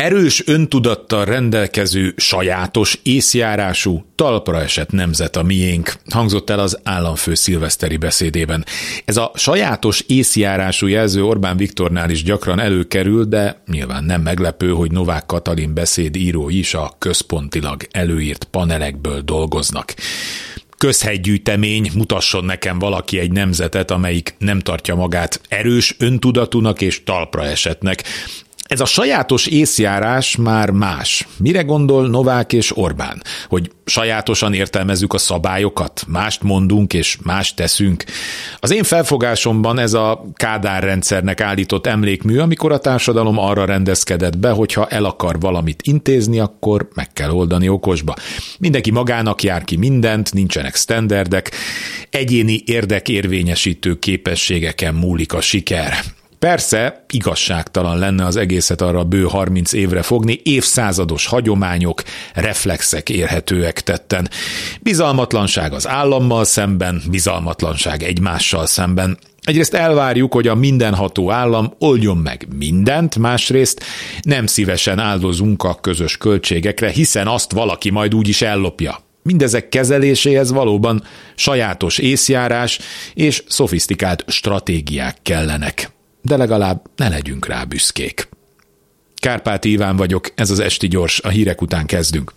Erős öntudattal rendelkező, sajátos, észjárású, talpra esett nemzet a miénk, hangzott el az államfő szilveszteri beszédében. Ez a sajátos, észjárású jelző Orbán Viktornál is gyakran előkerül, de nyilván nem meglepő, hogy Novák Katalin beszédíró is a központilag előírt panelekből dolgoznak közhegygyűjtemény, mutasson nekem valaki egy nemzetet, amelyik nem tartja magát erős öntudatúnak és talpra esetnek. Ez a sajátos észjárás már más. Mire gondol Novák és Orbán? Hogy sajátosan értelmezzük a szabályokat, mást mondunk és mást teszünk. Az én felfogásomban ez a Kádár rendszernek állított emlékmű, amikor a társadalom arra rendezkedett be, hogy ha el akar valamit intézni, akkor meg kell oldani okosba. Mindenki magának jár ki mindent, nincsenek standardek, egyéni érdekérvényesítő képességeken múlik a siker. Persze igazságtalan lenne az egészet arra bő 30 évre fogni, évszázados hagyományok, reflexek érhetőek tetten. Bizalmatlanság az állammal szemben, bizalmatlanság egymással szemben. Egyrészt elvárjuk, hogy a mindenható állam oldjon meg mindent, másrészt nem szívesen áldozunk a közös költségekre, hiszen azt valaki majd úgyis ellopja. Mindezek kezeléséhez valóban sajátos észjárás és szofisztikált stratégiák kellenek de legalább ne legyünk rá büszkék. Kárpát Iván vagyok, ez az Esti Gyors, a hírek után kezdünk.